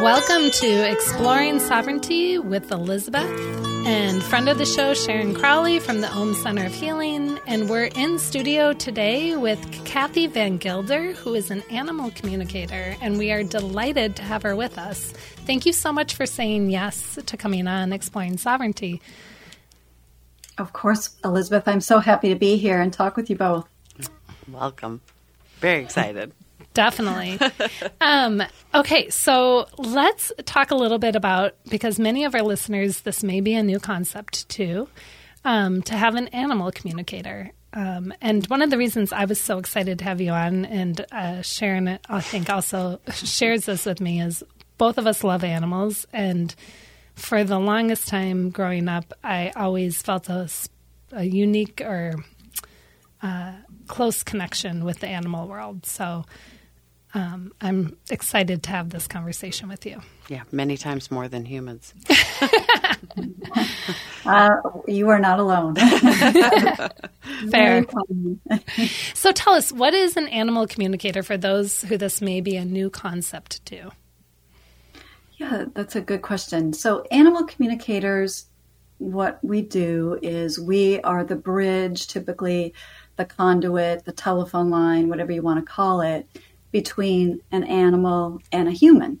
Welcome to Exploring Sovereignty with Elizabeth and friend of the show, Sharon Crowley from the Om Center of Healing. And we're in studio today with Kathy VanGuilder, who is an animal communicator, and we are delighted to have her with us. Thank you so much for saying yes to coming on Exploring Sovereignty. Of course, Elizabeth, I'm so happy to be here and talk with you both. Welcome. Very excited. Definitely. um, okay, so let's talk a little bit about because many of our listeners, this may be a new concept too, um, to have an animal communicator. Um, and one of the reasons I was so excited to have you on, and uh, Sharon, I think, also shares this with me, is both of us love animals. And for the longest time growing up, I always felt a, a unique or uh, close connection with the animal world. So um, I'm excited to have this conversation with you. Yeah, many times more than humans. uh, you are not alone. Fair. so tell us, what is an animal communicator for those who this may be a new concept to? Yeah, that's a good question. So, animal communicators, what we do is we are the bridge, typically the conduit, the telephone line, whatever you want to call it between an animal and a human.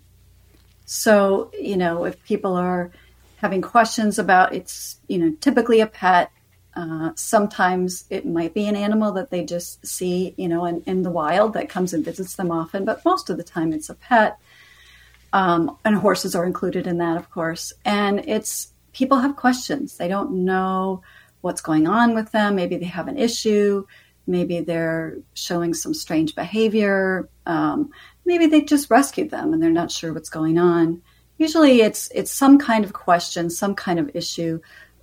So, you know, if people are having questions about it's, you know, typically a pet, uh, sometimes it might be an animal that they just see, you know, in, in, the wild that comes and visits them often, but most of the time it's a pet. Um, and horses are included in that, of course. And it's people have questions. They don't know what's going on with them. Maybe they have an issue. Maybe they're showing some strange behavior. Um, maybe they just rescued them and they're not sure what's going on. Usually, it's it's some kind of question, some kind of issue.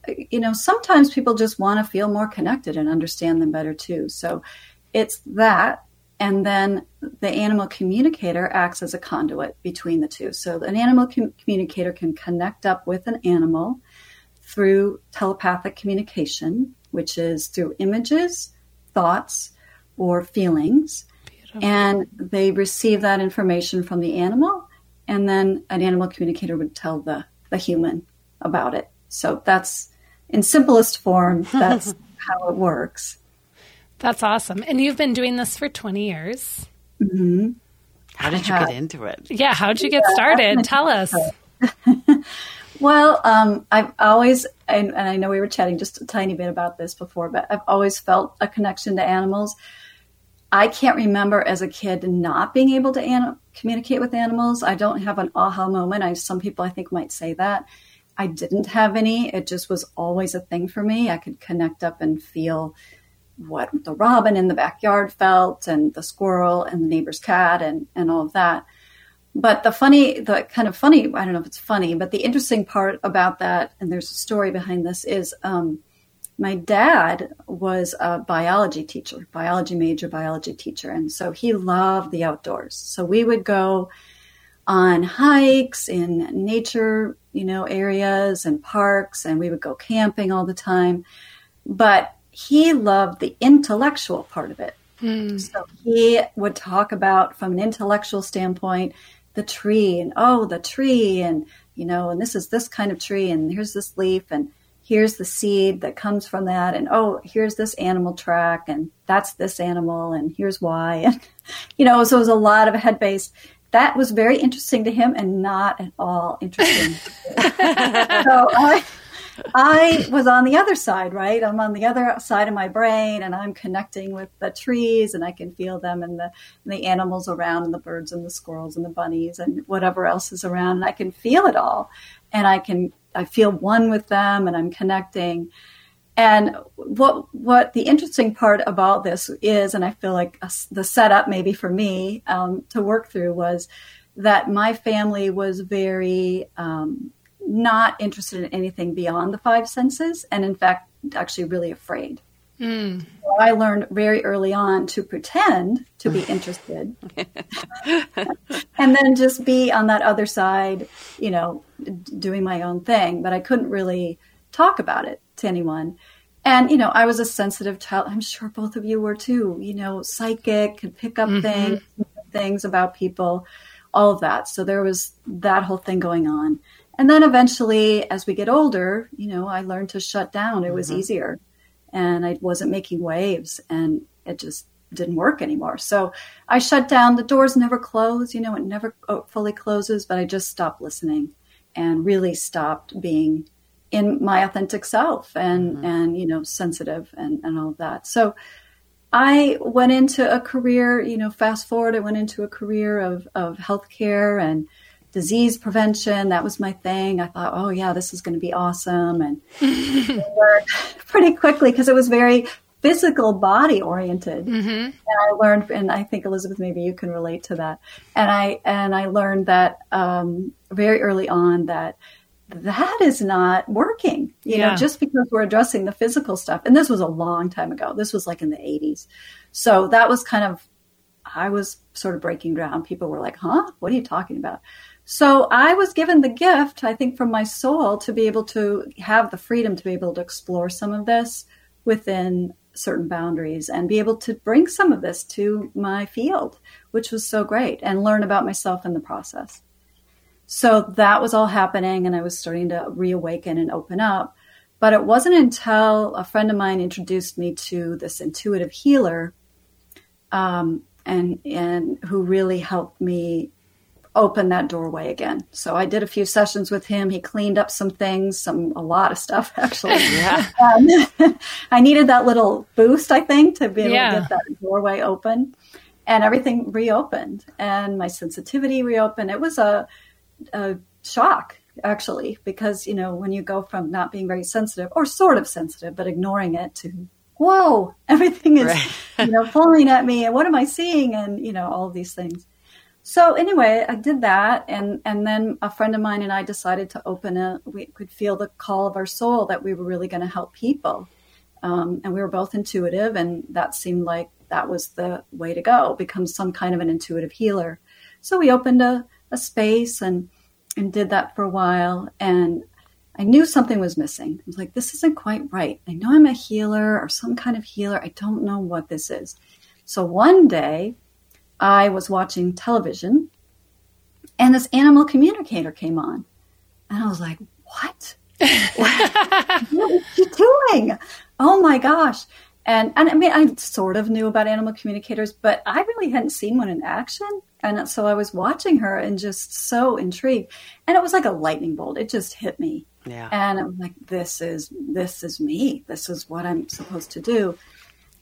You know, sometimes people just want to feel more connected and understand them better too. So, it's that, and then the animal communicator acts as a conduit between the two. So, an animal com- communicator can connect up with an animal through telepathic communication, which is through images thoughts or feelings. Beautiful. And they receive that information from the animal, and then an animal communicator would tell the, the human about it. So that's in simplest form, that's how it works. That's awesome. And you've been doing this for 20 years. Mm-hmm. How did you get into it? Yeah, how did you get yeah, started? Tell us. Well, um, I've always, and, and, I know we were chatting just a tiny bit about this before, but I've always felt a connection to animals. I can't remember as a kid not being able to communicate with animals. I don't have an aha moment. I, some people I think might say that. I didn't have any. It just was always a thing for me. I could connect up and feel what the robin in the backyard felt and the squirrel and the neighbor's cat and, and all of that. But the funny, the kind of funny, I don't know if it's funny, but the interesting part about that, and there's a story behind this, is um, my dad was a biology teacher, biology major, biology teacher. And so he loved the outdoors. So we would go on hikes in nature, you know, areas and parks, and we would go camping all the time. But he loved the intellectual part of it. Mm. So he would talk about, from an intellectual standpoint, the tree and oh the tree and you know and this is this kind of tree and here's this leaf and here's the seed that comes from that and oh here's this animal track and that's this animal and here's why and you know so it was a lot of head base. That was very interesting to him and not at all interesting. So I, I was on the other side, right? I'm on the other side of my brain and I'm connecting with the trees and I can feel them and the, and the animals around and the birds and the squirrels and the bunnies and whatever else is around. And I can feel it all. And I can, I feel one with them and I'm connecting. And what what the interesting part about this is, and I feel like a, the setup maybe for me um, to work through was that my family was very um, not interested in anything beyond the five senses, and in fact, actually really afraid. Mm. So I learned very early on to pretend to be interested and then just be on that other side, you know, doing my own thing. But I couldn't really talk about it to anyone. And, you know, I was a sensitive child. I'm sure both of you were too, you know, psychic, could pick up mm-hmm. things, things about people all of that. So there was that whole thing going on. And then eventually, as we get older, you know, I learned to shut down. It was mm-hmm. easier and I wasn't making waves and it just didn't work anymore. So I shut down. The doors never close, you know, it never oh, fully closes, but I just stopped listening and really stopped being in my authentic self and mm-hmm. and you know sensitive and and all that so i went into a career you know fast forward i went into a career of of healthcare and disease prevention that was my thing i thought oh yeah this is going to be awesome and worked pretty quickly because it was very physical body oriented mm-hmm. and i learned and i think elizabeth maybe you can relate to that and i and i learned that um, very early on that that is not working. You yeah. know, just because we're addressing the physical stuff. And this was a long time ago. This was like in the 80s. So that was kind of, I was sort of breaking down. People were like, huh? What are you talking about? So I was given the gift, I think, from my soul to be able to have the freedom to be able to explore some of this within certain boundaries and be able to bring some of this to my field, which was so great, and learn about myself in the process. So that was all happening, and I was starting to reawaken and open up. But it wasn't until a friend of mine introduced me to this intuitive healer, um, and and who really helped me open that doorway again. So I did a few sessions with him. He cleaned up some things, some a lot of stuff actually. Yeah. Um, I needed that little boost, I think, to be able yeah. to get that doorway open, and everything reopened, and my sensitivity reopened. It was a a shock actually because you know when you go from not being very sensitive or sort of sensitive but ignoring it to whoa everything is right. you know falling at me and what am i seeing and you know all these things so anyway i did that and and then a friend of mine and i decided to open a we could feel the call of our soul that we were really going to help people um, and we were both intuitive and that seemed like that was the way to go become some kind of an intuitive healer so we opened a a space and and did that for a while and I knew something was missing. I was like, this isn't quite right. I know I'm a healer or some kind of healer. I don't know what this is. So one day I was watching television and this animal communicator came on. And I was like, what? what is she doing? Oh my gosh. And, and I mean, I sort of knew about animal communicators, but I really hadn't seen one in action. And so I was watching her and just so intrigued. And it was like a lightning bolt. It just hit me. Yeah. And I'm like, this is this is me. This is what I'm supposed to do.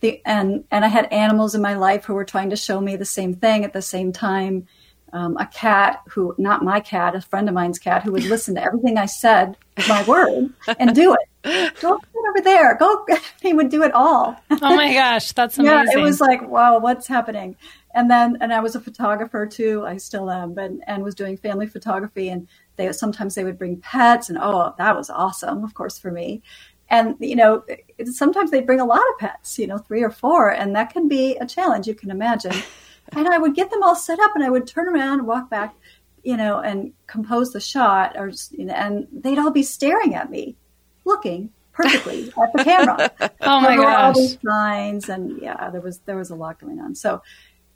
The and and I had animals in my life who were trying to show me the same thing at the same time. Um, a cat who, not my cat, a friend of mine's cat, who would listen to everything I said, my word, and do it. Go over there. Go. He would do it all. Oh my gosh, that's amazing. yeah, it was like, wow, what's happening? and then and I was a photographer too. I still am, but and was doing family photography. And they sometimes they would bring pets, and oh, that was awesome, of course, for me. And you know, sometimes they'd bring a lot of pets, you know, three or four, and that can be a challenge. You can imagine. and I would get them all set up, and I would turn around and walk back, you know, and compose the shot, or you know, and they'd all be staring at me, looking perfectly at the camera. oh my gosh! All these signs, and yeah, there was there was a lot going on. So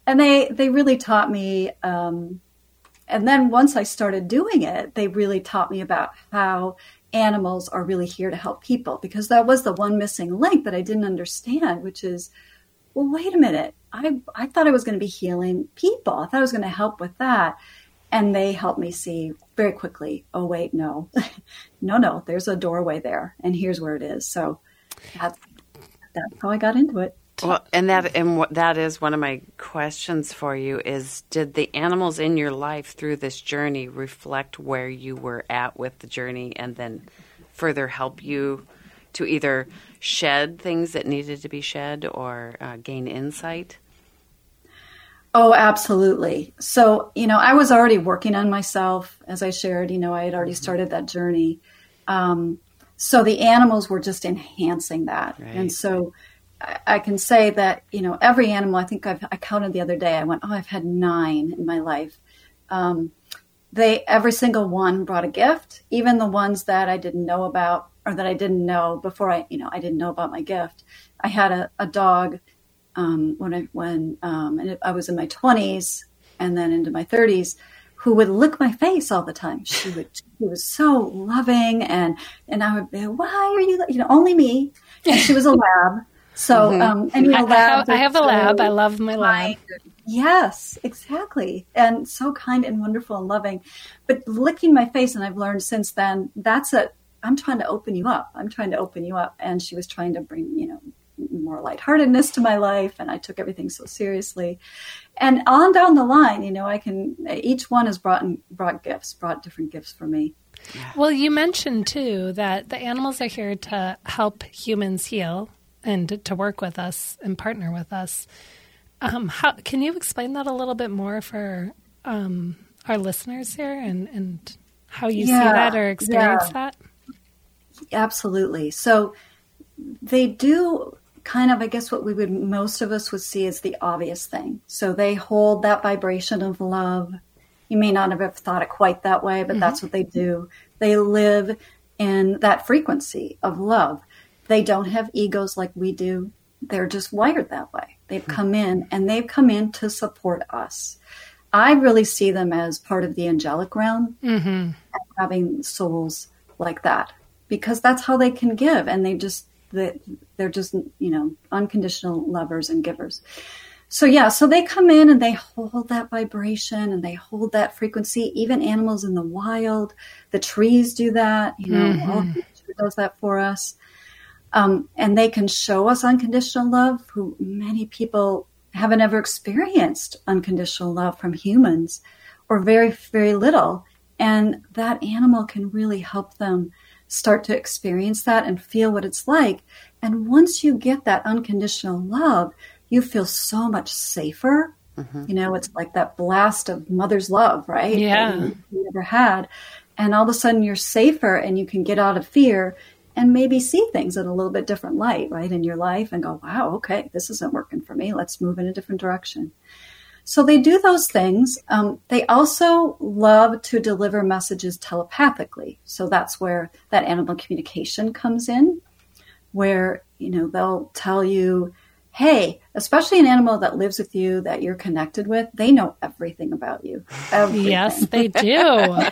and they they really taught me um, and then once i started doing it they really taught me about how animals are really here to help people because that was the one missing link that i didn't understand which is well wait a minute. I i thought i was going to be healing people. I thought i was going to help with that. And they helped me see very quickly oh wait no. No no there's a doorway there and here's where it is. So that's that's how i got into it well, and that and what that is one of my questions for you is did the animals in your life through this journey reflect where you were at with the journey and then further help you to either shed things that needed to be shed or uh, gain insight? Oh, absolutely. So, you know, I was already working on myself, as I shared, you know, I had already started that journey. Um, so the animals were just enhancing that. Right. And so, I can say that you know every animal. I think I've, I counted the other day. I went, oh, I've had nine in my life. Um, they every single one brought a gift, even the ones that I didn't know about or that I didn't know before I you know I didn't know about my gift. I had a, a dog um, when I when um, and I was in my twenties and then into my thirties. who would lick my face all the time. She would, she was so loving and, and I would be, why are you, you know, only me. And she was a lab. So, mm-hmm. um, and you know, I, have, I have a lab. I love my lab. Yes, exactly. And so kind and wonderful and loving. But licking my face, and I've learned since then, that's a, I'm trying to open you up. I'm trying to open you up. And she was trying to bring, you know, more lightheartedness to my life. And I took everything so seriously and on down the line, you know, I can each one has brought brought gifts, brought different gifts for me. Well, you mentioned too that the animals are here to help humans heal and to work with us and partner with us. Um, how can you explain that a little bit more for um, our listeners here and, and how you yeah, see that or experience yeah. that? Absolutely. So they do kind of, I guess, what we would most of us would see as the obvious thing. So they hold that vibration of love. You may not have thought it quite that way, but mm-hmm. that's what they do. They live in that frequency of love. They don't have egos like we do. They're just wired that way. They've mm-hmm. come in and they've come in to support us. I really see them as part of the angelic realm, mm-hmm. having souls like that, because that's how they can give. And they just that they're just you know unconditional lovers and givers so yeah so they come in and they hold that vibration and they hold that frequency even animals in the wild the trees do that you know mm-hmm. all nature does that for us um, and they can show us unconditional love who many people haven't ever experienced unconditional love from humans or very very little and that animal can really help them start to experience that and feel what it's like. And once you get that unconditional love, you feel so much safer. Mm-hmm. You know, it's like that blast of mother's love, right? Yeah. That you never had. And all of a sudden you're safer and you can get out of fear and maybe see things in a little bit different light, right, in your life and go, wow, okay, this isn't working for me. Let's move in a different direction. So they do those things. Um, they also love to deliver messages telepathically. So that's where that animal communication comes in, where, you know, they'll tell you, hey, especially an animal that lives with you that you're connected with, they know everything about you. Everything. Yes, they do.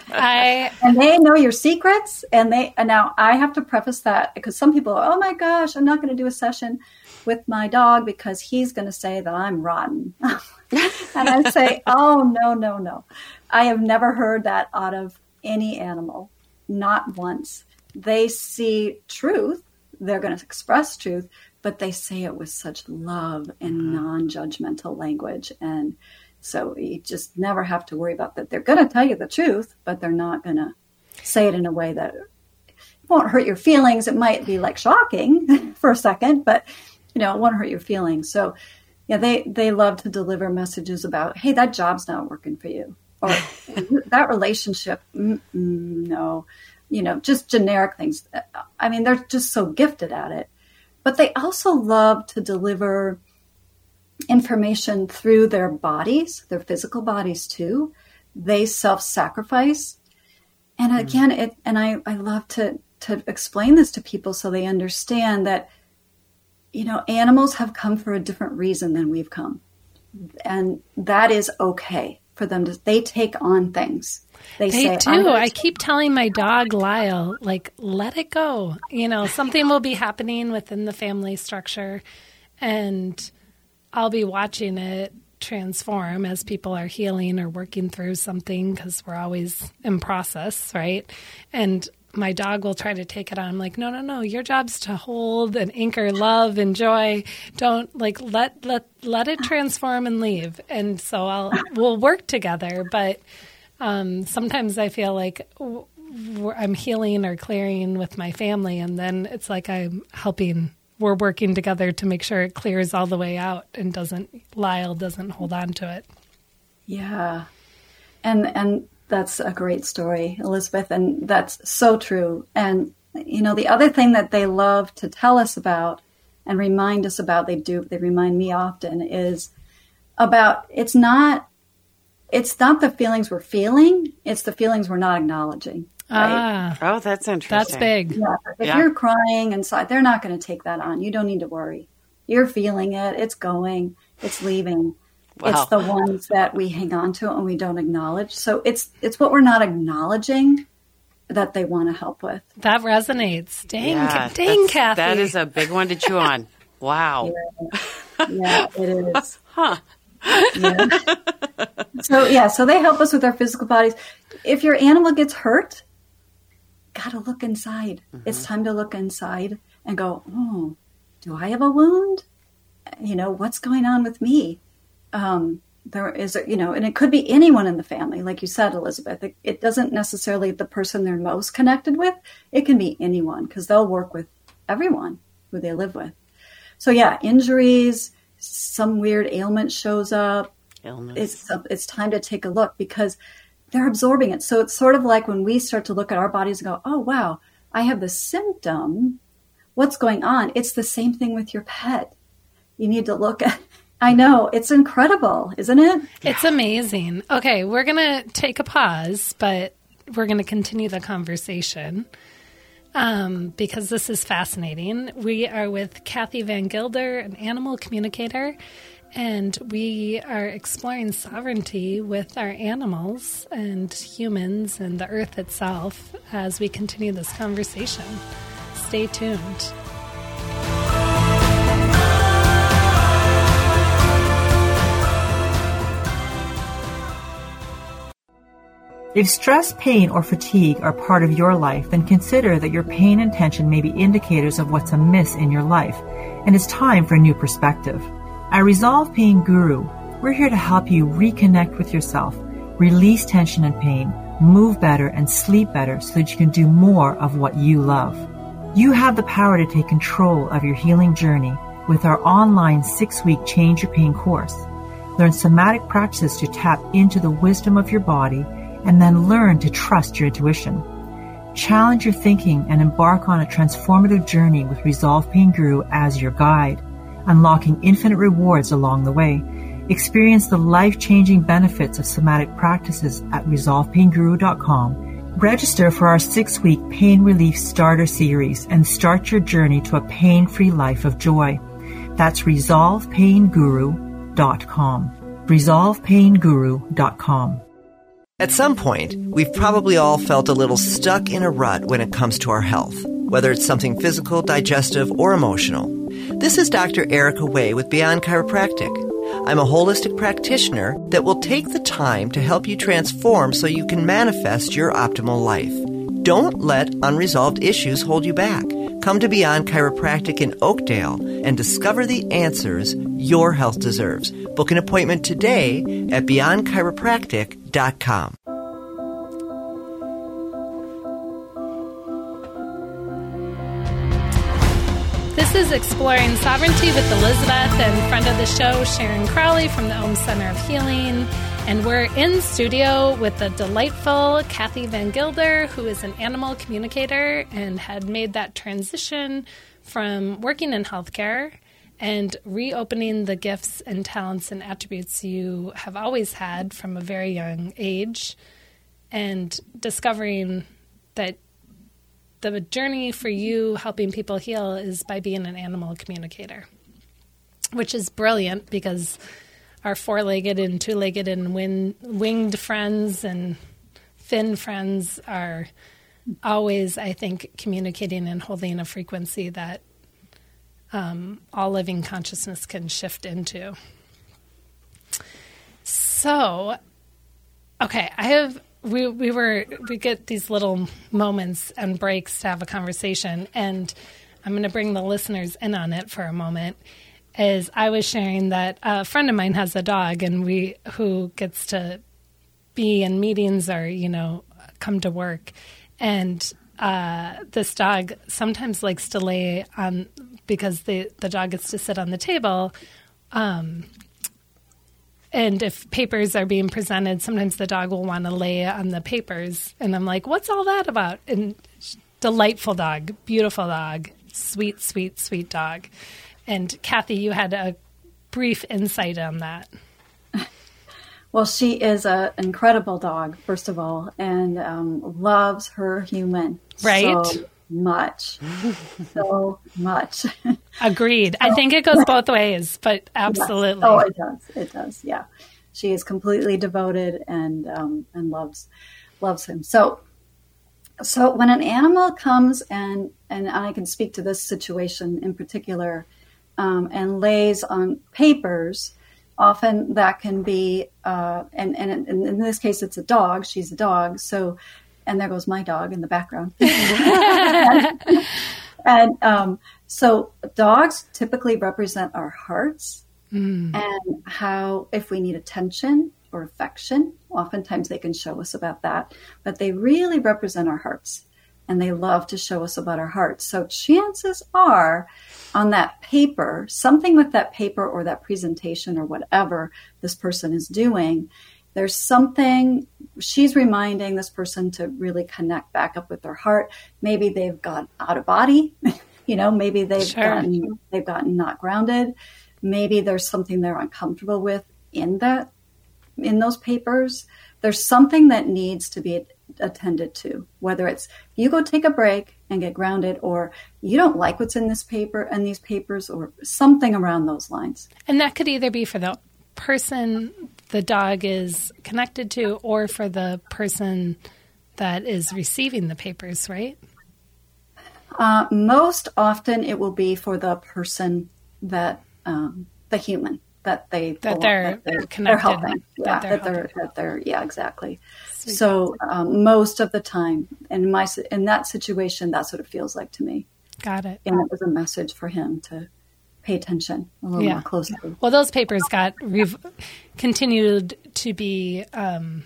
I and they know your secrets. And they and now I have to preface that because some people, are, oh my gosh, I'm not going to do a session with my dog because he's going to say that I'm rotten. and I say, oh, no, no, no. I have never heard that out of any animal, not once. They see truth, they're going to express truth, but they say it with such love and mm-hmm. non judgmental language. And so you just never have to worry about that. They're going to tell you the truth, but they're not going to say it in a way that won't hurt your feelings. It might be like shocking for a second, but you know, it won't hurt your feelings. So yeah, they they love to deliver messages about, hey, that job's not working for you, or that relationship, no, you know, just generic things. I mean, they're just so gifted at it, but they also love to deliver information through their bodies, their physical bodies too. They self-sacrifice, and mm. again, it and I I love to to explain this to people so they understand that you know, animals have come for a different reason than we've come. And that is okay for them to, they take on things. They, they say, do. I keep telling my dog Lyle, like, let it go. You know, something will be happening within the family structure, and I'll be watching it transform as people are healing or working through something because we're always in process, right? And my dog will try to take it on. I'm like, no, no, no. Your job's to hold and anchor love and joy. Don't like let let let it transform and leave. And so I'll we'll work together. But um, sometimes I feel like I'm healing or clearing with my family, and then it's like I'm helping. We're working together to make sure it clears all the way out and doesn't Lyle doesn't hold on to it. Yeah, and and that's a great story, Elizabeth, and that's so true. And you know, the other thing that they love to tell us about and remind us about, they do, they remind me often, is about it's not it's not the feelings we're feeling, it's the feelings we're not acknowledging. Right? Ah, oh, that's interesting. That's big. Yeah. If yeah. you're crying inside, they're not going to take that on. You don't need to worry. You're feeling it. It's going. It's leaving. Wow. It's the ones that we hang on to and we don't acknowledge. So it's it's what we're not acknowledging that they want to help with. That resonates. Dang, Yeah, dang, that's- Kathy. That is a big one to chew on. Wow. Yeah, it is. Yeah. so yeah, so they help us with our physical bodies. If your animal gets hurt, gotta look inside. It's mm-hmm. time to look inside and go, oh, do I have a wound? You know, what's going on with me? Um, there is, a, you know, and it could be anyone in the family, like you said, Elizabeth. It, it doesn't necessarily the person they're most connected with. It can be anyone because they'll work with everyone who they live with. So yeah, injuries, some weird ailment shows up. Illness. It's it's time to take a look because they're absorbing it. So it's sort of like when we start to look at our bodies and go, "Oh wow, I have the symptom. What's going on?" It's the same thing with your pet. You need to look at. I know it's incredible, isn't it? It's amazing. Okay, we're going to take a pause, but we're going to continue the conversation um, because this is fascinating. We are with Kathy VanGuilder, an animal communicator, and we are exploring sovereignty with our animals and humans and the earth itself as we continue this conversation. Stay tuned. If stress, pain, or fatigue are part of your life, then consider that your pain and tension may be indicators of what's amiss in your life, and it's time for a new perspective. At Resolve Pain Guru, we're here to help you reconnect with yourself, release tension and pain, move better, and sleep better so that you can do more of what you love. You have the power to take control of your healing journey with our online six week Change Your Pain course. Learn somatic practices to tap into the wisdom of your body and then learn to trust your intuition. Challenge your thinking and embark on a transformative journey with Resolve Pain Guru as your guide, unlocking infinite rewards along the way. Experience the life changing benefits of somatic practices at resolvepainguru.com. Register for our six week pain relief starter series and start your journey to a pain free life of joy. That's resolvepainguru.com. resolvepainguru.com. At some point, we've probably all felt a little stuck in a rut when it comes to our health, whether it's something physical, digestive, or emotional. This is Dr. Erica Way with Beyond Chiropractic. I'm a holistic practitioner that will take the time to help you transform so you can manifest your optimal life. Don't let unresolved issues hold you back. Come to Beyond Chiropractic in Oakdale and discover the answers your health deserves. Book an appointment today at beyondchiropractic.com. This is Exploring Sovereignty with Elizabeth and friend of the show, Sharon Crowley from the Om Center of Healing. And we're in studio with the delightful Kathy VanGuilder, who is an animal communicator and had made that transition from working in healthcare and reopening the gifts and talents and attributes you have always had from a very young age and discovering that the journey for you helping people heal is by being an animal communicator, which is brilliant because our four legged and two legged and win- winged friends and fin friends are always, I think, communicating and holding a frequency that um, all living consciousness can shift into. So, okay, I have we we were we get these little moments and breaks to have a conversation and i'm going to bring the listeners in on it for a moment is i was sharing that a friend of mine has a dog and we who gets to be in meetings or you know come to work and uh, this dog sometimes likes to lay on because the the dog gets to sit on the table um, and if papers are being presented, sometimes the dog will want to lay on the papers. And I'm like, what's all that about? And delightful dog, beautiful dog, sweet, sweet, sweet dog. And Kathy, you had a brief insight on that. Well, she is an incredible dog, first of all, and um, loves her human. Right. So, much, so much. Agreed. I think it goes both ways, but absolutely. Oh, it does. It does. Yeah, she is completely devoted and um, and loves loves him. So so when an animal comes and and I can speak to this situation in particular, um, and lays on papers, often that can be uh, and and in this case it's a dog. She's a dog. So and there goes my dog in the background. and um, so dogs typically represent our hearts mm. and how if we need attention or affection. Oftentimes they can show us about that, but they really represent our hearts and they love to show us about our hearts. So chances are on that paper, something with that paper or that presentation or whatever this person is doing, there's something she's reminding this person to really connect back up with their heart. Maybe they've got out of body, you know, maybe they've sure. gotten they've gotten not grounded. Maybe there's something they're uncomfortable with in that in those papers, there's something that needs to be attended to, whether it's you go take a break and get grounded, or you don't like what's in this paper and these papers, or something around those lines. And that could either be for the person the dog is connected to, or for the person that is receiving the papers, right? Uh, most often, it will be for the person that um, the human that they that they're, that they're, connected, they're helping. yeah, they're that they're that they're yeah, exactly. Sweet. So um, most of the time, in my in that situation, that's what it feels like to me. Got it. And it was a message for him to pay attention a little yeah. more closely. Well, those papers got rev- continued to be um,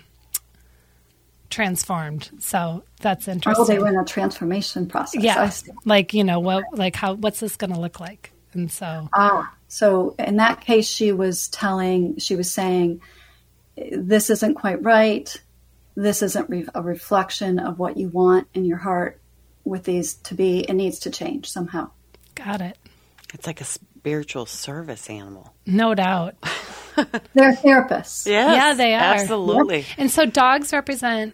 transformed, so that's interesting. Oh, they were in a transformation process. Yeah, like you know what, like how what's this going to look like? And so ah, so in that case, she was telling, she was saying, this isn't quite right. This isn't re- a reflection of what you want in your heart with these to be. It needs to change somehow. Got it. It's like a spiritual service animal. No doubt. They're therapists. Yes, yeah, they are. Absolutely. Yep. And so dogs represent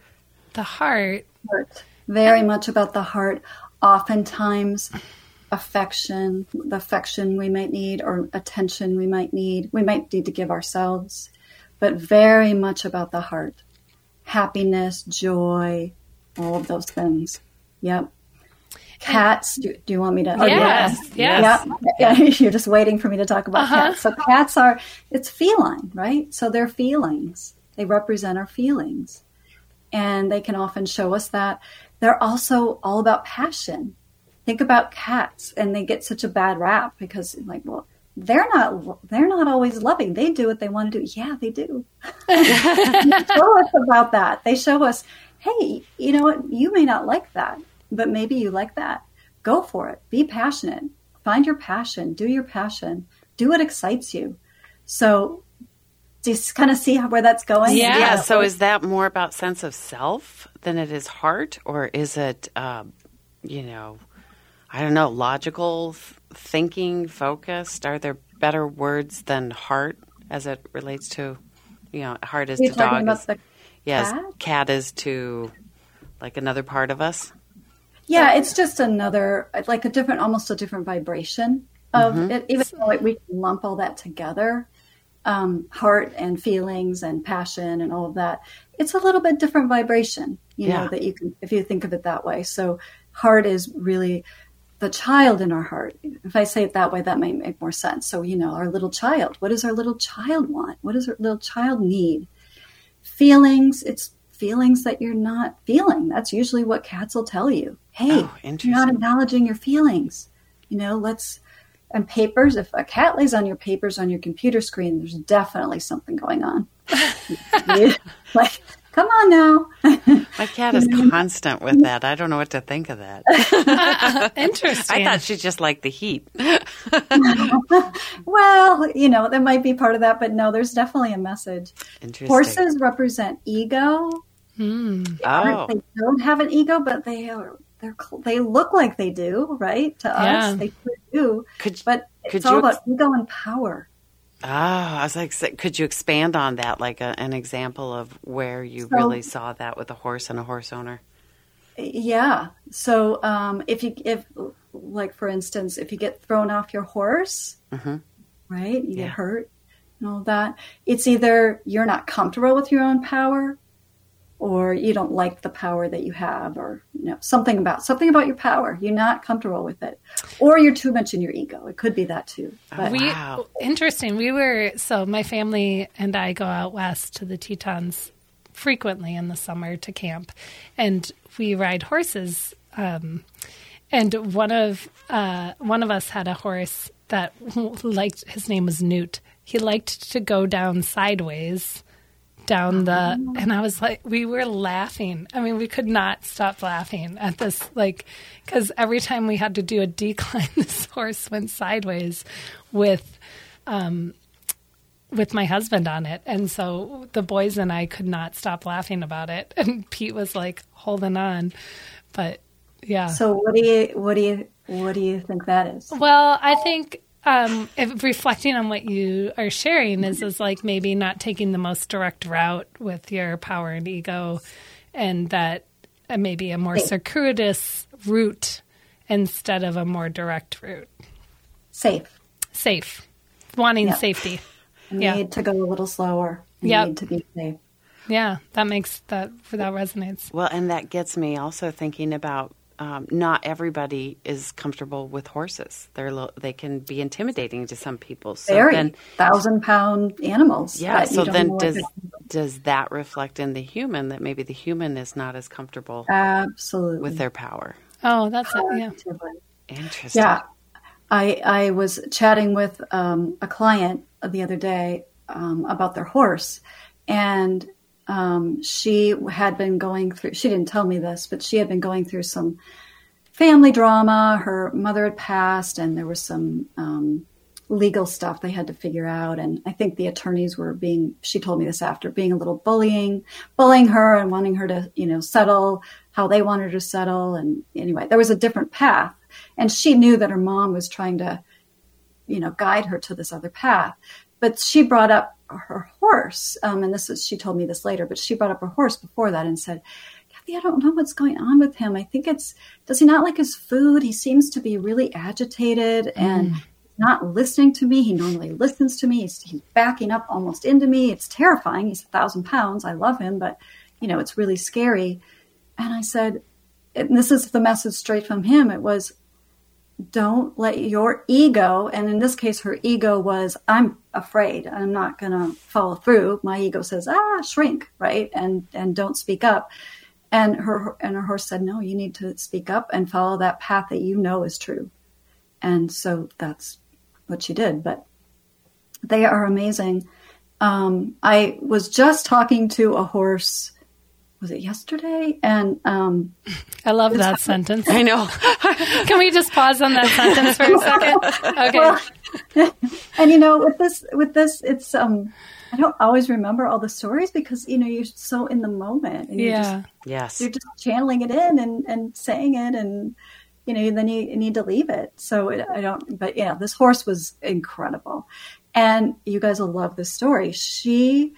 the heart. heart. Very much about the heart. Oftentimes, affection, the affection we might need, or attention we might need, we might need to give ourselves, but very much about the heart. Happiness, joy, all of those things. Yep. Cats, do, do you want me to? Oh, yes, yes. Yeah, yeah. You're just waiting for me to talk about uh-huh. cats. So cats are, it's feline, right? So they're feelings. They represent our feelings. And they can often show us that. They're also all about passion think about cats and they get such a bad rap because like well they're not they're not always loving they do what they want to do yeah they do they show us about that they show us hey you know what you may not like that but maybe you like that go for it be passionate find your passion do your passion do what excites you so do you kind of see how, where that's going yeah. yeah so is that more about sense of self than it is heart or is it um, you know I don't know, logical thinking, focused? Are there better words than heart as it relates to, you know, heart is to dog? Is, the yes, cat? cat is to like another part of us. Yeah, it's just another, like a different, almost a different vibration of mm-hmm. it. Even though we can lump all that together, um, heart and feelings and passion and all of that, it's a little bit different vibration. You yeah. know that you can, if you think of it that way. So heart is really the child in our heart. If I say it that way, that might make more sense. So, you know, our little child. What does our little child want? What does our little child need? Feelings, it's feelings that you're not feeling. That's usually what cats will tell you. Hey, oh, you're not acknowledging your feelings. You know, let's, and papers, if a cat lays on your papers on your computer screen, there's definitely something going on. like, Come on now. My cat is constant with that. I don't know what to think of that. Interesting. I thought she just liked the heat. well, you know, that might be part of that, but no, there's definitely a message. Interesting. Horses represent ego. Mm. Oh. They don't have an ego, but they are they they look like they do, right? To yeah. us, they do. Could, but it's could all you, about ego and power. Ah, I was like, could you expand on that, like a, an example of where you so, really saw that with a horse and a horse owner? Yeah. So um, if you if like for instance, if you get thrown off your horse, Mm-hmm. right, you Yeah. get hurt and all that. It's either you're not comfortable with your own power, or you don't like the power that you have, or you know something about something about your power. You're not comfortable with it, or you're too much in your ego. It could be that too. But We Wow. interesting. We were so my family and I go out west to the Tetons frequently in the summer to camp, and we ride horses. Um, and one of uh, one of us had a horse that liked. His name was Newt. He liked to go down sideways down the and I was like we were laughing. I mean we could not stop laughing at this like cuz every time we had to do a decline this horse went sideways with um with my husband on it. And so the boys and I could not stop laughing about it and Pete was like holding on. But yeah. so what do you what do you what do you think that is? Well, I think um, if reflecting on what you are sharing is is like maybe not taking the most direct route with your power and ego, and that uh, maybe a more circuitous route instead of a more direct route. Safe. Safe, wanting Yeah. safety. You Yeah. need to go a little slower. You Yep. need to be safe. Yeah, that makes that that resonates. Well, and that gets me also thinking about um, not everybody is comfortable with horses. They're lo- they can be intimidating to some people. So Very then, thousand pound animals. yeah. So then, does to- does that reflect in the human that maybe the human is not as comfortable absolutely with their power? Oh, that's it. Yeah. Interesting. Yeah, I I was chatting with um, a client the other day um, about their horse, and um, she had been going through. She didn't tell me this, but she had been going through some family drama. Her mother had passed, and there was some um, legal stuff they had to figure out. And I think the attorneys were being. She told me this after being a little bullying, bullying her, and wanting her to you know settle how they wanted her to settle. And anyway, there was a different path and she knew that her mom was trying to you know guide her to this other path but she brought up her horse um, and this is she told me this later but she brought up her horse before that and said kathy i don't know what's going on with him. I think it's does he not like his food? He seems to be really agitated and not listening to me. He normally listens to me. He's, he's backing up almost into me. It's terrifying. He's a thousand pounds. I love him but you know it's really scary. And i said and this is the message straight from him. It was don't let your ego and in this case her ego was i'm afraid. I'm not going to follow through. My ego says ah shrink right? And and don't speak up. And her and her horse said no you need to speak up and follow that path that you know is true. And so that's what she did. But they are amazing. Um, i was just talking to a horse was it yesterday and um, I love that sentence. I know. Can we just pause on that sentence for a second? Okay. and you know with this with this it's um i don't always remember all the stories because you know you're so in the moment and you're Yeah. just, yes. you're just channeling it in and and saying it and you know then you, you need to leave it so it, i don't but yeah this horse was incredible and you guys will love this story she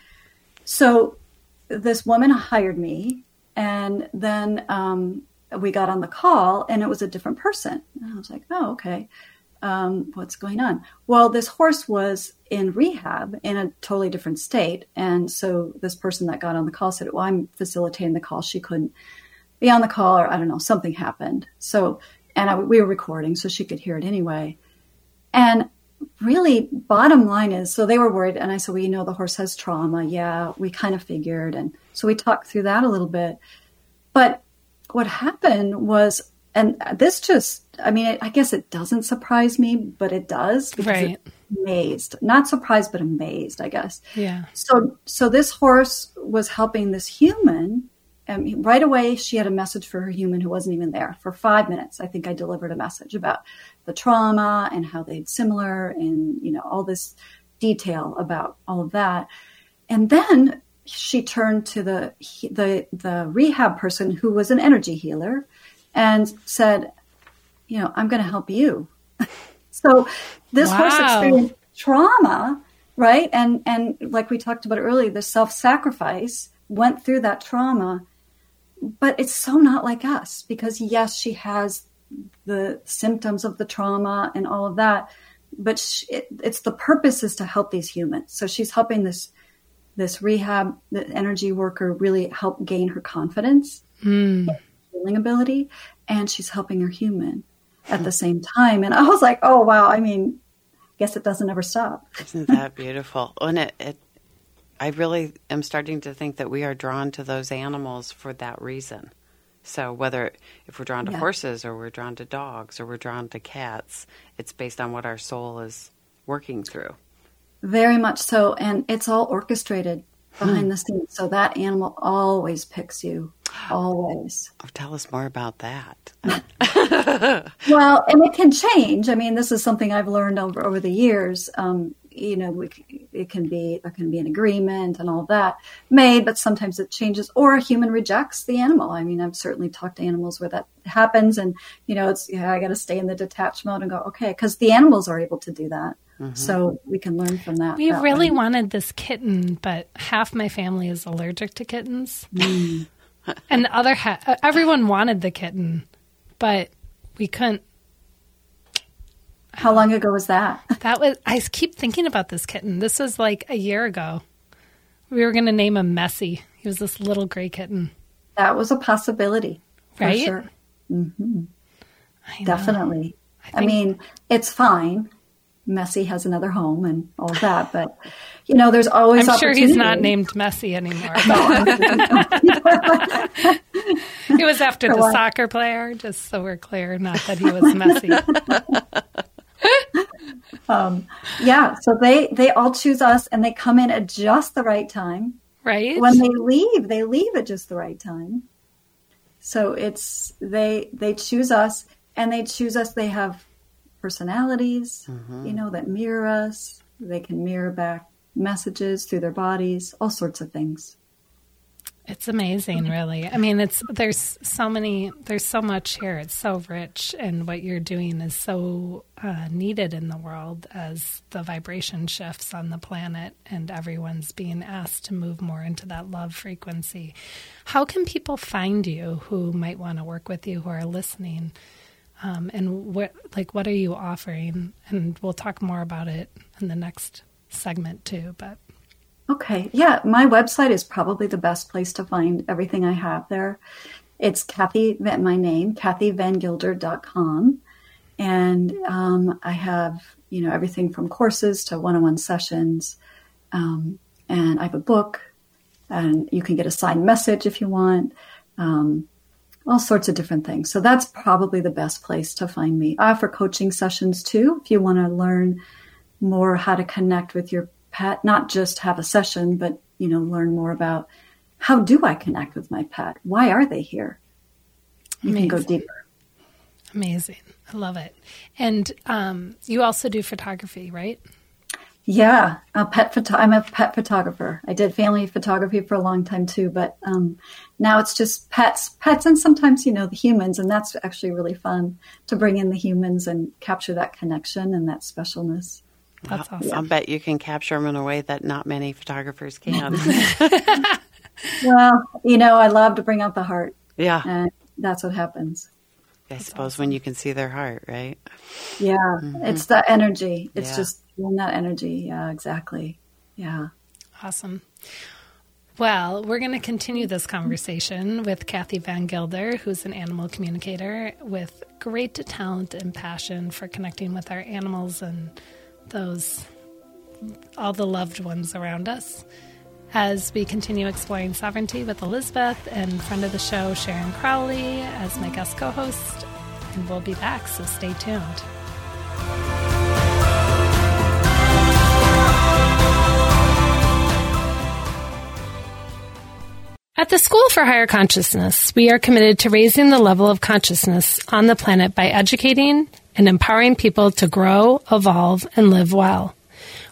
so this woman hired me and then um, we got on the call and it was a different person and i was like oh okay um, what's going on? Well, this horse was in rehab in a totally different state. And so this person that got on the call said, Well, I'm facilitating the call. She couldn't be on the call, or I don't know, something happened. So, and I, we were recording, so she could hear it anyway. And really, bottom line is so they were worried. And I said, Well, you know, the horse has trauma. Yeah, we kind of figured. And so we talked through that a little bit. But what happened was, and this just, I mean, I guess it doesn't surprise me, but it does because Right. amazed, not surprised, but amazed, I guess. Yeah. So, so this horse was helping this human, and right away she had a message for her human who wasn't even there for five minutes. I think I delivered a message about the trauma and how they'd similar, and you know all this detail about all of that, and then she turned to the the the rehab person who was an energy healer, and said, "You know, I'm going to help you." so this horse experienced trauma right? And and like we talked about earlier the self-sacrifice went through that trauma but it's so not like us because yes, she has the symptoms of the trauma and all of that, but she, it, it's the purpose is to help these humans. So she's helping this this rehab, the energy worker, really help gain her confidence, mm. healing ability, and she's helping her human at the same time. And I was like, oh wow! I mean, guess it doesn't ever stop. Isn't that beautiful? and it, it I really am starting to think that we are drawn to those animals for that reason. So whether if we're drawn to yeah. horses or we're drawn to dogs or we're drawn to cats, it's based on what our soul is working through. Very much so, and it's all orchestrated behind hmm. the scenes. So that animal always picks you, always. Oh, tell us more about that. well, and it can change. I mean, this is something I've learned over over the years. Um, you know, we, it can be there can be an agreement and all that made, but sometimes it changes, or a human rejects the animal. I mean, I've certainly talked to animals where that happens, and you know, it's yeah, I got to stay in the detached mode and go okay, because the animals are able to do that. Mm-hmm. So we can learn from that. We that really way. wanted this kitten, but half my family is allergic to kittens, mm. and the other half, everyone wanted the kitten, but we couldn't how long ago was that? That was, I keep thinking about this kitten. This was like a year ago. We were going to name him Messy. He was this little gray kitten. That was a possibility. Right? Sure. Mm-hmm. Definitely. I, I mean, it's fine. Messy has another home and all that, but you know, there's always. I'm sure he's not named Messi anymore. he was after the soccer player, just so we're clear, not that he was messy. um, yeah, so they they all choose us, and they come in at just the right time. Right. When they leave, they leave at just the right time. So it's they they choose us, and they choose us. They have personalities, mm-hmm. you know, that mirror us. They can mirror back messages through their bodies, all sorts of things. It's amazing, really. I mean, it's there's so many, there's so much here. It's so rich, and what you're doing is so uh, needed in the world as the vibration shifts on the planet, and everyone's being asked to move more into that love frequency. How can people find you who might want to work with you, who are listening? Um, and what, like, what are you offering? And we'll talk more about it in the next segment too. But Okay. Yeah. My website is probably the best place to find everything I have there. It's Kathy, my name, kathyvanguilder.com. And um, I have, you know, everything from courses to one on one sessions. Um, and I have a book, and you can get a signed message if you want, um, all sorts of different things. So that's probably the best place to find me. I offer coaching sessions too if you want to learn more how to connect with your pet, not just have a session, but, you know, learn more about how do I connect with my pet? Why are they here? You Amazing. can go deeper. Amazing. I love it. And um, you also do photography, right? Yeah, a pet photo- I'm a pet photographer. I did family photography for a long time too, but um, now it's just pets, pets, and sometimes you know the humans, and that's actually really fun to bring in the humans and capture that connection and that specialness. That's awesome. I'll bet you can capture them in a way that not many photographers can. well, you know, I love to bring out the heart. Yeah. And that's what happens. I that's suppose awesome. when you can see their heart, right? Yeah. Mm-hmm. It's the energy. It's yeah. just feeling that energy. Yeah, exactly. Yeah. Awesome. Well, we're going to continue this conversation with Kathy VanGuilder, who's an animal communicator with great talent and passion for connecting with our animals and those all the loved ones around us as we continue exploring sovereignty with Elizabeth and friend of the show Sharon Crowley as my guest co-host and we'll be back so stay tuned. At the School for Higher Consciousness, we are committed to raising the level of consciousness on the planet by educating, and empowering people to grow, evolve, and live well.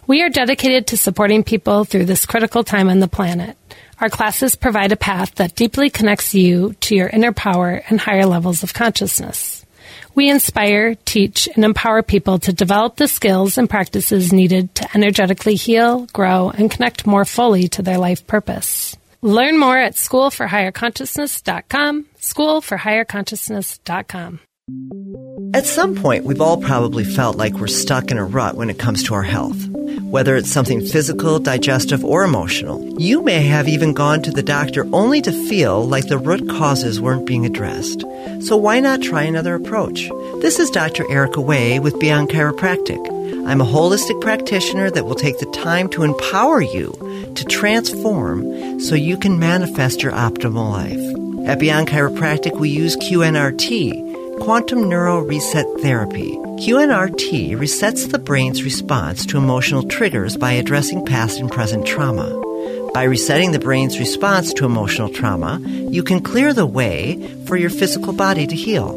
We are dedicated to supporting people through this critical time on the planet. Our classes provide a path that deeply connects you to your inner power and higher levels of consciousness. We inspire, teach, and empower people to develop the skills and practices needed to energetically heal, grow, and connect more fully to their life purpose. Learn more at schoolforhigherconsciousness.com, schoolforhigherconsciousness.com. At some point, we've all probably felt like we're stuck in a rut when it comes to our health. Whether it's something physical, digestive, or emotional, you may have even gone to the doctor only to feel like the root causes weren't being addressed. So why not try another approach? This is Dr. Erica Way with Beyond Chiropractic. I'm a holistic practitioner that will take the time to empower you to transform so you can manifest your optimal life. At Beyond Chiropractic, we use QNRT, Quantum Neuro Reset Therapy. QNRT resets the brain's response to emotional triggers by addressing past and present trauma. By resetting the brain's response to emotional trauma, you can clear the way for your physical body to heal.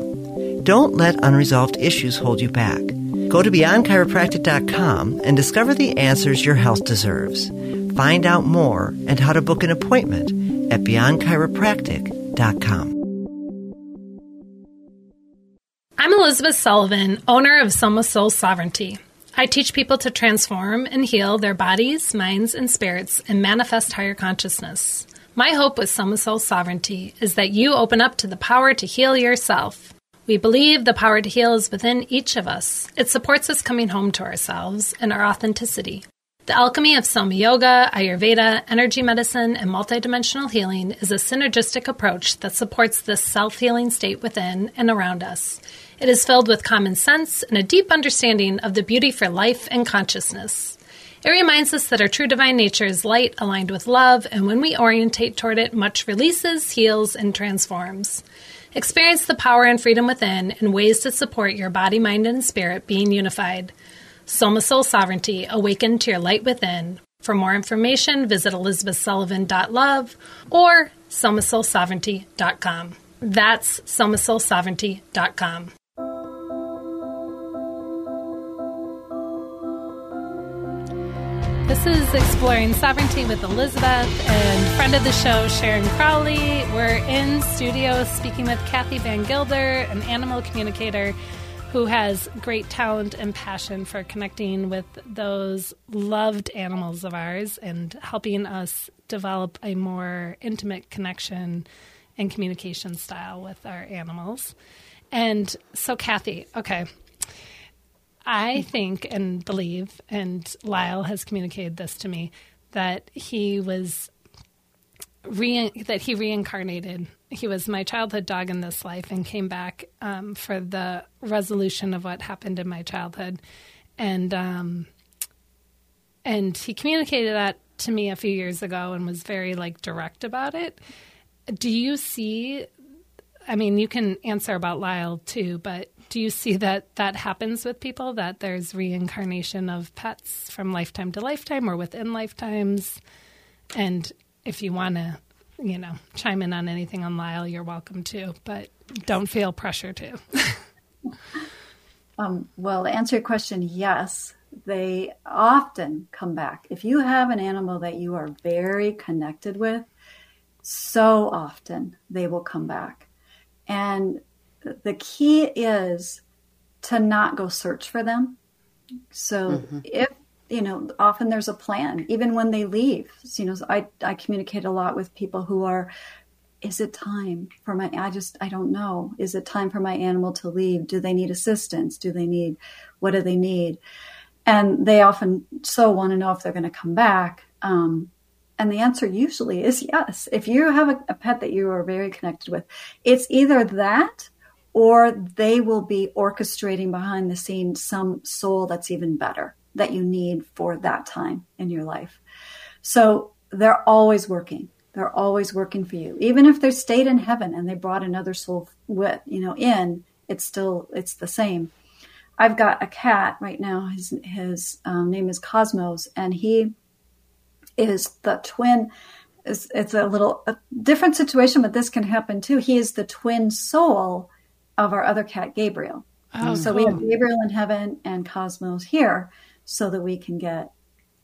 Don't let unresolved issues hold you back. Go to beyondchiropractic.com and discover the answers your health deserves. Find out more and how to book an appointment at beyondchiropractic.com. I'm Elizabeth Sullivan, owner of Soma Soul Sovereignty. I teach people to transform and heal their bodies, minds, and spirits and manifest higher consciousness. My hope with Soma Soul Sovereignty is that you open up to the power to heal yourself. We believe the power to heal is within each of us. It supports us coming home to ourselves and our authenticity. The alchemy of Soma Yoga, Ayurveda, energy medicine, and multidimensional healing is a synergistic approach that supports this self healing state within and around us. It is filled with common sense and a deep understanding of the beauty for life and consciousness. It reminds us that our true divine nature is light aligned with love, and when we orientate toward it, much releases, heals, and transforms. Experience the power and freedom within and ways to support your body, mind, and spirit being unified. Soma Soul Sovereignty, awaken to your light within. For more information, visit elizabethsullivan.love or somasoulsovereignty.com. That's somasoulsovereignty.com. This is Exploring Sovereignty with Elizabeth and friend of the show, Sharon Crowley. We're in studio speaking with Kathy VanGuilder, an animal communicator who has great talent and passion for connecting with those loved animals of ours and helping us develop a more intimate connection and communication style with our animals. And so, Kathy, okay, I think and believe, and Lyle has communicated this to me, that he was re- that he reincarnated. He was my childhood dog in this life and came back um, for the resolution of what happened in my childhood, and um, and he communicated that to me a few years ago and was very like direct about it. Do you see? I mean, you can answer about Lyle too, but do you see that that happens with people that there's reincarnation of pets from lifetime to lifetime or within lifetimes? And if you want to, you know, chime in on anything on Lyle, you're welcome to, but don't feel pressure to. um, well, answer your question, yes, they often come back. If you have an animal that you are very connected with, so often they will come back. And the key is to not go search for them. So mm-hmm. if you know, often there's a plan, even when they leave. So, you know, I I communicate a lot with people who are. Is it time for my? I just I don't know. Is it time for my animal to leave? Do they need assistance? Do they need? What do they need? And they often so want to know if they're going to come back. Um, and the answer usually is yes. If you have a, a pet that you are very connected with, it's either that or they will be orchestrating behind the scenes some soul that's even better that you need for that time in your life. So they're always working. They're always working for you. Even if they stayed in heaven and they brought another soul with, you know, in, it's still it's the same. I've got a cat right now. His his um, name is Cosmos, and he is the twin. It's, it's a little a different situation, but this can happen too. He is the twin soul of our other cat, Gabriel. Oh, so cool. we have Gabriel in heaven and Cosmos here so that we can get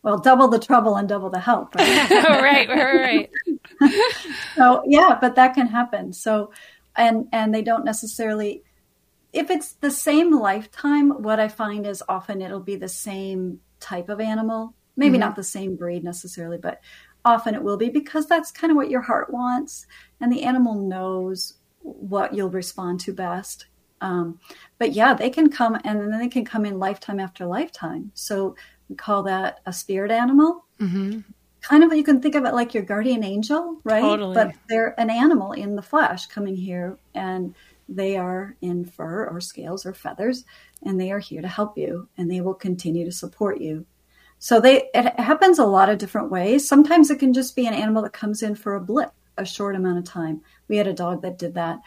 well double the trouble and double the help right right right right so yeah but that can happen so and and they don't necessarily if it's the same lifetime what i find is often it'll be the same type of animal maybe mm-hmm. not the same breed necessarily but often it will be because that's kind of what your heart wants, and the animal knows what you'll respond to best. Um, but yeah, they can come and then they can come in lifetime after lifetime. So we call that a spirit animal. Mm-hmm. Kind of, you can think of it like your guardian angel, right? Totally. But they're an animal in the flesh coming here, and they are in fur or scales or feathers, and they are here to help you, and they will continue to support you. So they it happens a lot of different ways. Sometimes it can just be an animal that comes in for a blip, a short amount of time. We had a dog that did that,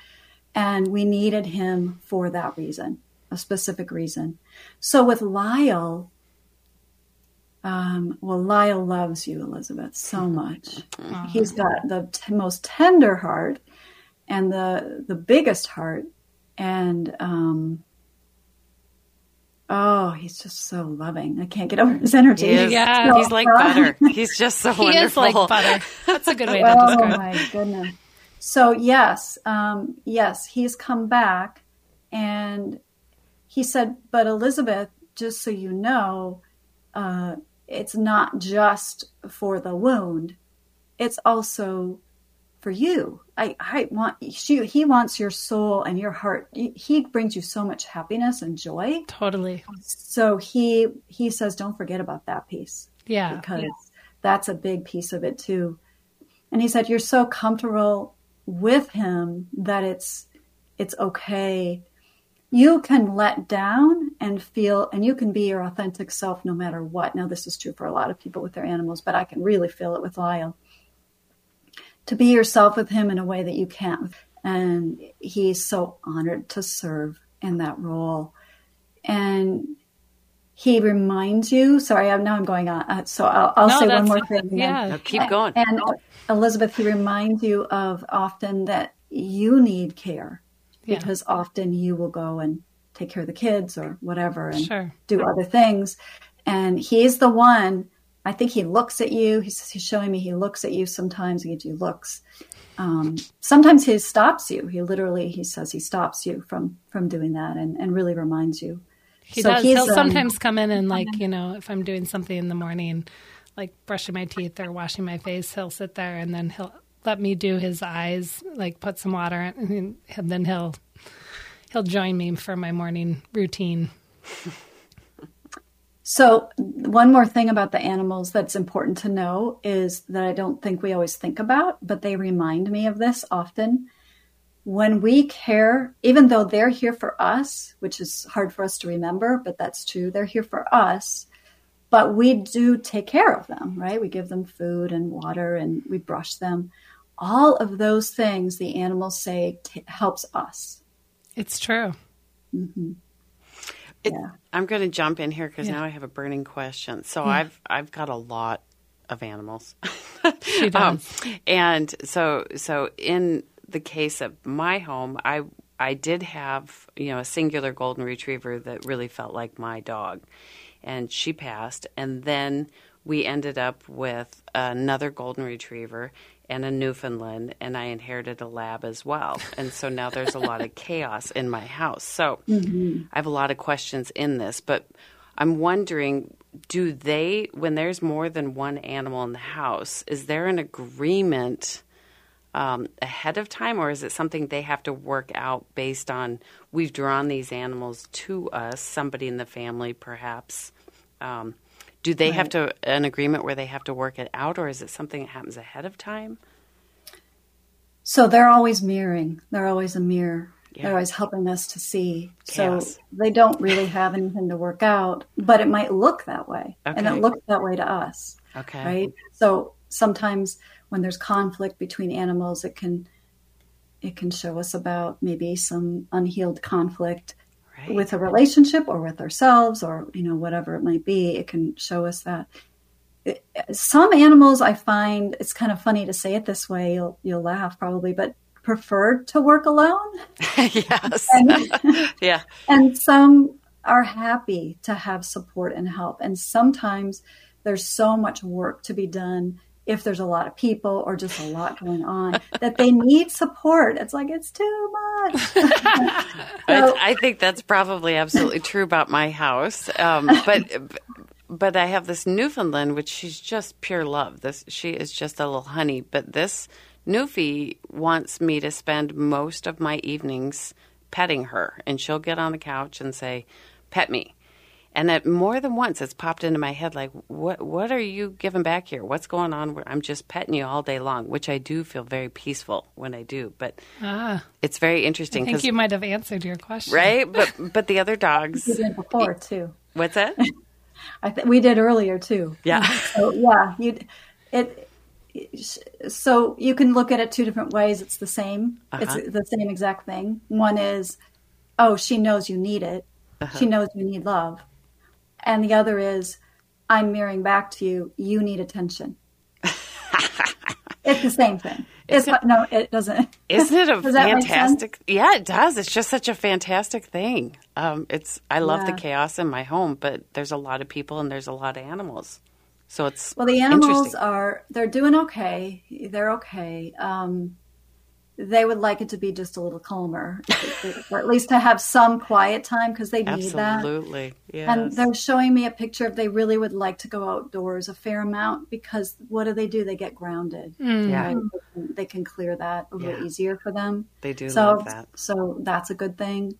and we needed him for that reason, a specific reason. So with Lyle, um, well, Lyle loves you, Elizabeth, so much. He's got the t- most tender heart and the the biggest heart, and um, oh, he's just so loving. I can't get over his energy. He is. Yeah. So He's like fun. butter. He's just so He wonderful. is like butter. That's a good way to Oh describe it. my goodness. So yes, um, yes, he's come back, and he said, "But Elizabeth, just so you know, uh, it's not just for the wound; it's also for you. I, I want she, he wants your soul and your heart. He- brings you so much happiness and joy. Totally. So he he says, don't forget about that piece." Yeah. because that's a big piece of it too. And he said, "You're so comfortable with him that it's it's okay. You can let down and feel, and you can be your authentic self no matter what. Now, this is true for a lot of people with their animals, but I can really feel it with Lyle. To be yourself with him in a way that you can't, and he's so honored to serve in that role. And he reminds you. Sorry, I'm, now I'm going on. Uh, so I'll, I'll No, say one more thing. yeah. No, keep going. And Elizabeth, he reminds you of often that you need care Yeah. because often you will go and take care of the kids or whatever and Sure. do other things. And he's the one. I think he looks at you. He's, he's showing me he looks at you sometimes. He gives you looks. Um, sometimes he stops you. He literally he says he stops you from from doing that and, and really reminds you. He So does. He'll um, sometimes come in and like you know, if I'm doing something in the morning, like brushing my teeth or washing my face, he'll sit there and then he'll let me do his eyes, like put some water in, and then he'll he'll join me for my morning routine. So, one more thing about the animals that's important to know is that I don't think we always think about, but they remind me of this often. When we care, even though they're here for us, which is hard for us to remember, but that's true, they're here for us, but we do take care of them, right? We give them food and water and we brush them. All of those things the animals say t- helps us. It's true. It, Yeah. I'm going to jump in here because Yeah. now I have a burning question. So I've I've got a lot of animals, She Um, does. and so so in the case of my home, I I did have you know a singular golden retriever that really felt like my dog, and she passed, and then we ended up with another golden retriever and a Newfoundland, and I inherited a lab as well. And so now there's a lot of chaos in my house. So mm-hmm. I have a lot of questions in this, but I'm wondering do they, when there's more than one animal in the house, is there an agreement? Um, ahead of time, or is it something they have to work out based on we've drawn these animals to us, somebody in the family perhaps? Um, do they have to an agreement where they have to work it out, or is it something that happens ahead of time? So they're always mirroring. They're always a mirror. Yeah. They're always helping us to see. Chaos. So they don't really have anything to work out, but it might look that way. And it looks that way to us. Okay. Right? So sometimes when there's conflict between animals, it can it can show us about maybe some unhealed conflict Right. with a relationship or with ourselves or you know whatever it might be it can show us that It- some animals i find it's kind of funny to say it this way you'll you'll laugh probably but prefer to work alone yes. yeah. and some are happy to have support and help and sometimes there's so much work to be done if there's a lot of people or just a lot going on that they need support it's like it's too much I, I think that's probably absolutely true about my house. Um, but but I have this Newfoundland, which she's just pure love. This she is just a little honey. But this Newfie wants me to spend most of my evenings petting her, and she'll get on the couch and say, "Pet me." And that more than once, it's popped into my head like, "What? What are you giving back here? What's going on? I'm just petting you all day long," which I do feel very peaceful when I do. But Ah, it's very interesting. I think you might have answered your question. right. But but the other dogs, We did before too. what's that? I think we did earlier too. Yeah. So yeah, you it. So you can look at it two different ways. It's the same. Uh-huh. It's the same exact thing. One is, oh, she knows you need it. Uh-huh. She knows you need love, and the other is, I'm mirroring back to you. You need attention. it's the same thing. It's no, it doesn't. Isn't it a Does that make sense? fantastic? Yeah, it does. It's just such a fantastic thing. Um, it's I love the chaos in my home, but there's a lot of people and there's a lot of animals, so it's Well, the animals are they're doing okay. They're okay. Um, they would like it to be just a little calmer, or at least to have some quiet time because they need that. Absolutely, yes. And they're showing me a picture of they really would like to go outdoors a fair amount because what do they do? They get grounded. yeah, Right? They, can, clear that a little Yeah. easier for them. they do so, love that. so that's a good thing.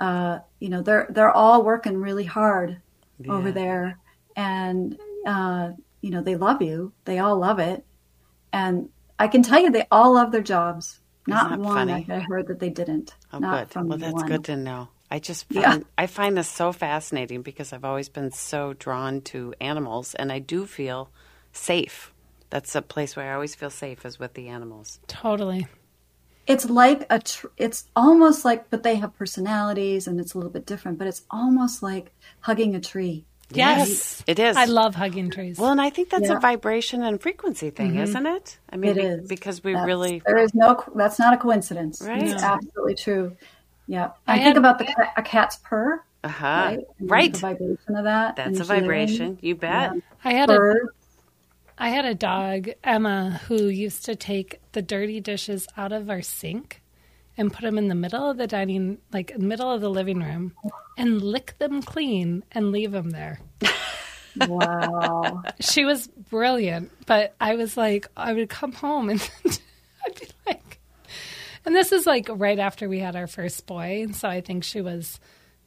Uh, you know, they're they're all working really hard over there, and uh, you know they love you. They all love it, and I can tell you they all love their jobs. Not that one funny? I heard that they didn't. Oh, Not good. from Well, that's one. good to know. I just find, Yeah. I find this so fascinating because I've always been so drawn to animals, and I do feel safe. That's a place where I always feel safe is with the animals. Totally. It's like a. Tr- it's almost like, but they have personalities, and it's a little bit different. But it's almost like hugging a tree. Yes. it is. I love hugging trees. Well, and I think that's Yeah. a vibration and frequency thing, isn't it? I mean, It be- because we That's- really there is no. That's not a coincidence. Right. It's No. absolutely true. Yeah. I I, had- think about the cat, a cat's purr. uh huh right? Right. The vibration of that. That's a vibration. You bet. Yeah. I had a Bird. I had a dog, Emma, who used to take the dirty dishes out of our sink and put them in the middle of the dining, like middle of the living room, and lick them clean and leave them there. Wow. She was brilliant, but I was like, I would come home and I'd be like, and this is like right after we had our first boy, and so I think she was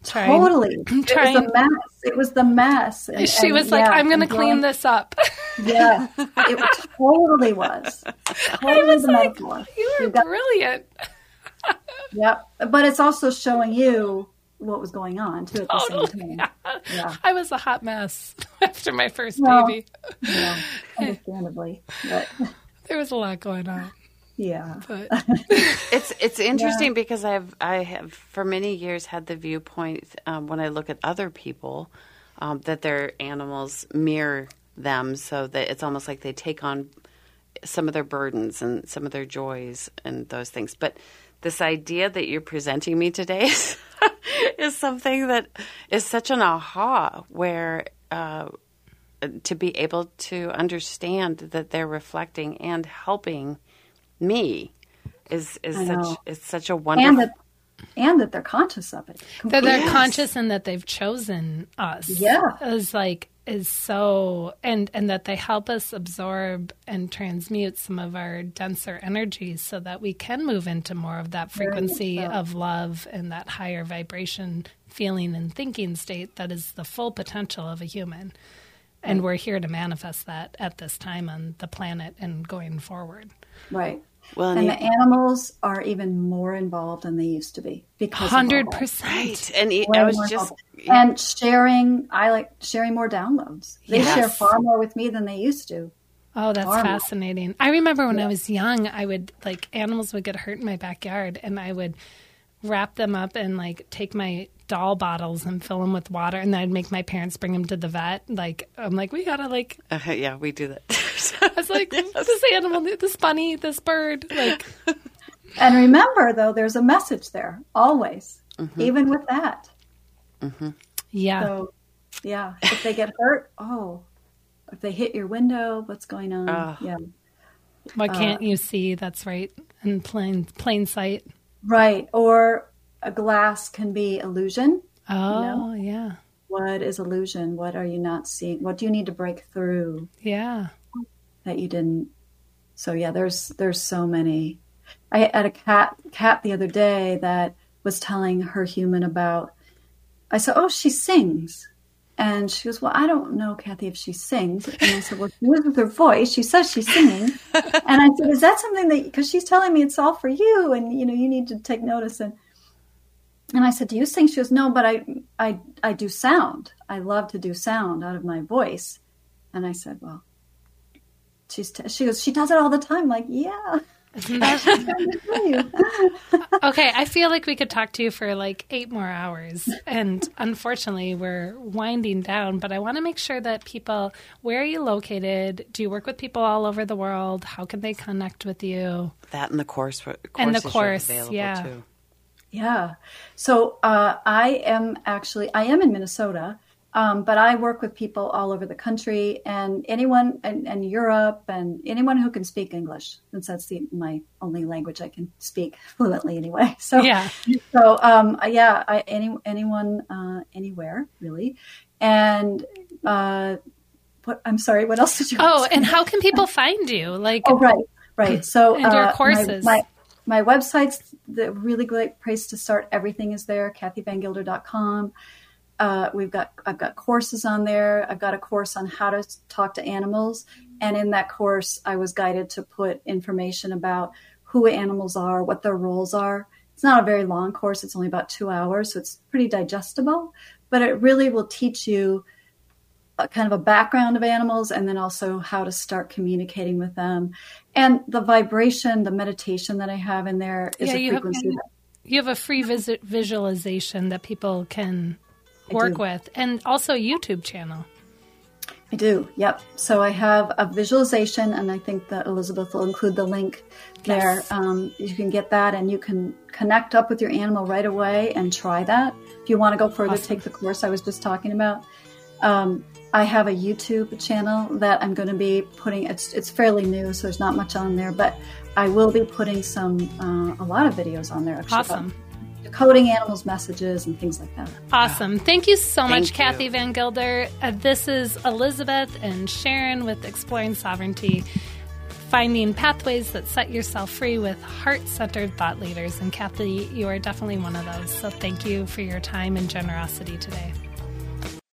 trying. totally. It was trying- the mess. It was the mess. And- She and, was like, yeah, I'm going to clean this up. Yeah. It totally was. Totally was like, metaphor. you were brilliant. Yep. But it's also showing you what was going on too at the Totally. same time. Yeah. I was a hot mess after my first Well- baby. Yeah. Understandably. But There was a lot going on, yeah. but It's it's interesting because I've I have for many years had the viewpoint um, when I look at other people um, that their animals mirror them, so that it's almost like they take on some of their burdens and some of their joys and those things. But this idea that you're presenting me today is, is something that is such an aha where. Uh, to be able to understand that they're reflecting and helping me is is I such know. is such a wonderful And wonderful that and that they're conscious of it. that they're Yes. conscious and that they've chosen us. Yeah. is like is so and and that they help us absorb and transmute some of our denser energies so that we can move into more of that frequency so. of love and that higher vibration feeling and thinking state that is the full potential of a human. And we're here to manifest that at this time on the planet and going forward. Right. Well, and and the animals are even more involved than they used to be because hundred percent. And he- Way I was just involved. and sharing. I like sharing more downloads. They Yes. share far more with me than they used to. Oh, that's Normal. fascinating. I remember when I was young, I would like animals would get hurt in my backyard, and I would wrap them up and like take my doll bottles and fill them with water, and then I'd make my parents bring them to the vet. Like I'm like, we gotta like. uh, yeah, we do that. I was like, this animal, this bunny, this bird, like. And remember, though, there's a message there always, Mm-hmm. even with that. Yeah, So, yeah, if they get hurt, oh, if they hit your window, what's going on? Ah. Yeah, Why can't you see? That's right, in plain plain sight. right. Or a glass can be illusion. Oh, yeah. what is illusion? What are you not seeing? What do you need to break through Yeah. That you didn't? So yeah, there's there's so many. I had a cat cat the other day that was telling her human about. I said, "Oh, she sings," and she goes, "Well, I don't know, Kathy, if she sings." And I said, "Well, she with her voice. She says she's singing." and I said, "Is that something that because she's telling me it's all for you, and you know you need to take notice?" And and I said, "Do you sing?" She goes, "No, but I I I do sound. I love to do sound out of my voice." And I said, "Well." She's t- she goes, she does it all the time. Like, yeah. okay, I feel like we could talk to you for like eight more hours. And unfortunately, we're winding down, but I want to make sure that people, where are you located? Do you work with people all over the world? How can they connect with you? That and the course, course and the course, yeah. Too. Yeah. So uh, I am actually, I am in Minnesota. Um, but I work with people all over the country and anyone and, and, Europe and anyone who can speak English, since that's the, my only language I can speak fluently anyway. So yeah, so um, yeah, I, any anyone uh, anywhere really, and uh, what I'm sorry, what else did you? Oh, and how can people find you? Like oh right, right. So and your courses. My, my, my website's the really great place to start. Everything is there. KathyVanGuilder.com. Uh, we've got I've got courses on there. I've got a course on how to talk to animals, and in that course, I was guided to put information about who animals are, what their roles are. It's not a very long course; it's only about two hours, so it's pretty digestible. But it really will teach you a kind of a background of animals, and then also how to start communicating with them, and the vibration, the meditation that I have in there is yeah, a frequency. Have, you have a free visit visualization that people can work with, and also YouTube channel. I do. Yep. So I have a visualization, and I think that Elizabeth will include the link there. Yes. Um, you can get that, and you can connect up with your animal right away and try that. If you want to go further, Awesome. take the course I was just talking about. Um, I have a YouTube channel that I'm going to be putting. It's it's fairly new, so there's not much on there, but I will be putting some uh, a lot of videos on there. Actually, Awesome. Decoding animals' messages and things like that. Awesome. Thank you so much, you. Kathy VanGuilder. Uh, this is Elizabeth and Sharon with Exploring Sovereignty, finding pathways that set yourself free with heart centered thought leaders. And Kathy, you are definitely one of those. So thank you for your time and generosity today.